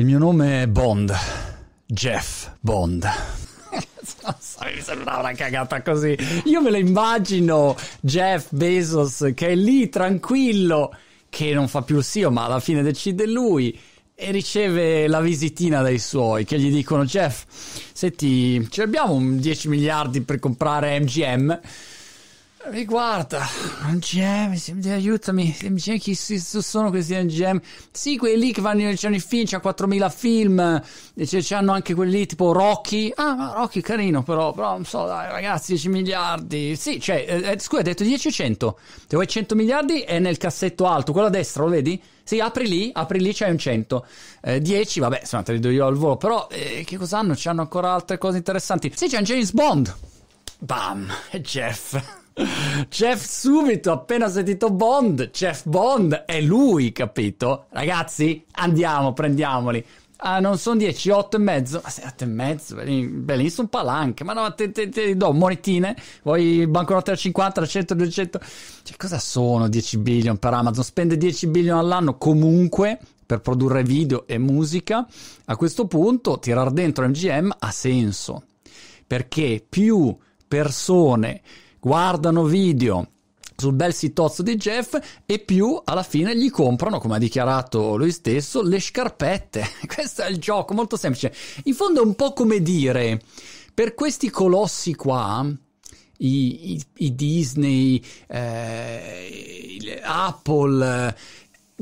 Il mio nome è Bond. Jeff Bond. Mi sembrava una cagata così. Io me lo immagino Jeff Bezos che è lì tranquillo, che non fa più il CEO, ma alla fine decide lui e riceve la visitina dai suoi che gli dicono Jeff, senti, ci abbiamo 10 miliardi per comprare MGM mi guarda, MGM, aiutami, chi sono questi MGM? Sì, quelli lì che vanno in i film, c'ha 4.000 film, e c'hanno anche quelli tipo Rocky. Ah, Rocky carino però, però non so, dai ragazzi, 10 miliardi. Sì, cioè, eh, eh scusa, hai detto 10 o 100? Se vuoi 100 miliardi è nel cassetto alto, quello a destra, lo vedi? Sì, apri lì, apri lì, c'hai un 100. Eh, 10, vabbè, insomma, te li do io al volo, però eh, che cosa hanno? C'hanno ancora altre cose interessanti. Sì, c'è un James Bond. Bam, Jeff. Jeff subito, appena sentito Bond, Jeff Bond è lui, capito? Ragazzi, andiamo, prendiamoli. Ah, non sono 10, 8 e mezzo. Ma 8 e mezzo, bellissimo palanche. Ma no, te, te, te do monetine. Vuoi banconote da 50, da 100, 200? Cioè, cosa sono 10 billion per Amazon? Spende 10 billion all'anno comunque per produrre video e musica. A questo punto, tirar dentro MGM ha senso. Perché più persone guardano video sul bel sitozzo di Jeff e più alla fine gli comprano, come ha dichiarato lui stesso, le scarpette. Questo è il gioco, molto semplice. In fondo è un po' come dire, per questi colossi qua, i, i, i Disney, eh, Apple,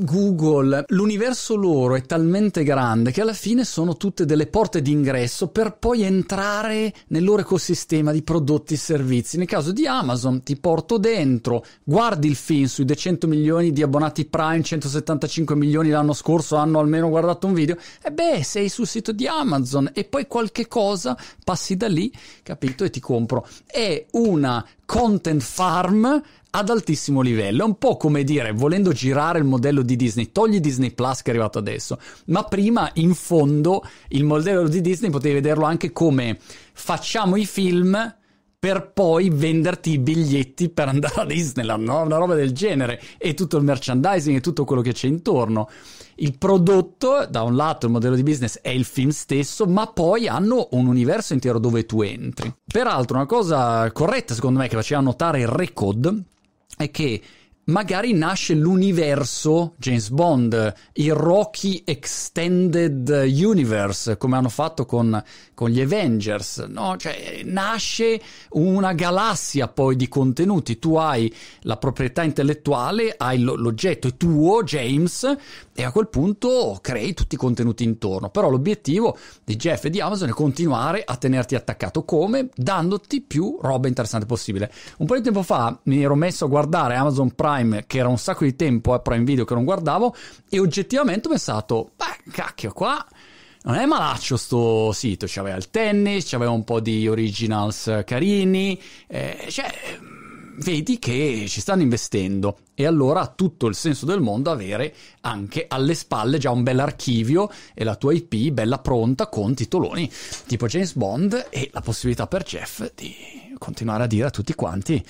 Google, l'universo loro è talmente grande che alla fine sono tutte delle porte d'ingresso per poi entrare nel loro ecosistema di prodotti e servizi. Nel caso di Amazon ti porto dentro, guardi il film sui 200 milioni di abbonati Prime, 175 milioni l'anno scorso hanno almeno guardato un video, e beh, sei sul sito di Amazon e poi qualche cosa passi da lì, capito, e ti compro. È una content farm ad altissimo livello. È un po' come dire, volendo girare il modello di Disney, togli Disney Plus che è arrivato adesso, ma prima in fondo il modello di Disney potevi vederlo anche come facciamo i film per poi venderti i biglietti per andare a Disneyland, no? una roba del genere, e tutto il merchandising e tutto quello che c'è intorno. Il prodotto, da un lato il modello di business è il film stesso, ma poi hanno un universo intero dove tu entri. Peraltro, una cosa corretta secondo me che faceva notare il Recode è che magari nasce l'universo James Bond, il Rocky Extended Universe, come hanno fatto con, con gli Avengers, no? Cioè, nasce una galassia poi di contenuti. Tu hai la proprietà intellettuale, hai l'oggetto è tuo, James, e a quel punto crei tutti i contenuti intorno. Però l'obiettivo di Jeff e di Amazon è continuare a tenerti attaccato come dandoti più roba interessante possibile. Un po' di tempo fa mi ero messo a guardare Amazon Prime Prime, che era un sacco di tempo a eh, Prime Video che non guardavo, e oggettivamente ho pensato, beh, cacchio, qua non è malaccio sto sito, c'aveva il tennis, c'aveva un po' di originals carini, eh, cioè vedi che ci stanno investendo e allora ha tutto il senso del mondo avere anche alle spalle già un bel archivio e la tua IP bella pronta con titoloni tipo James Bond e la possibilità per Jeff di continuare a dire a tutti quanti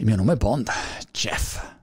il mio nome è Bond, Jeff.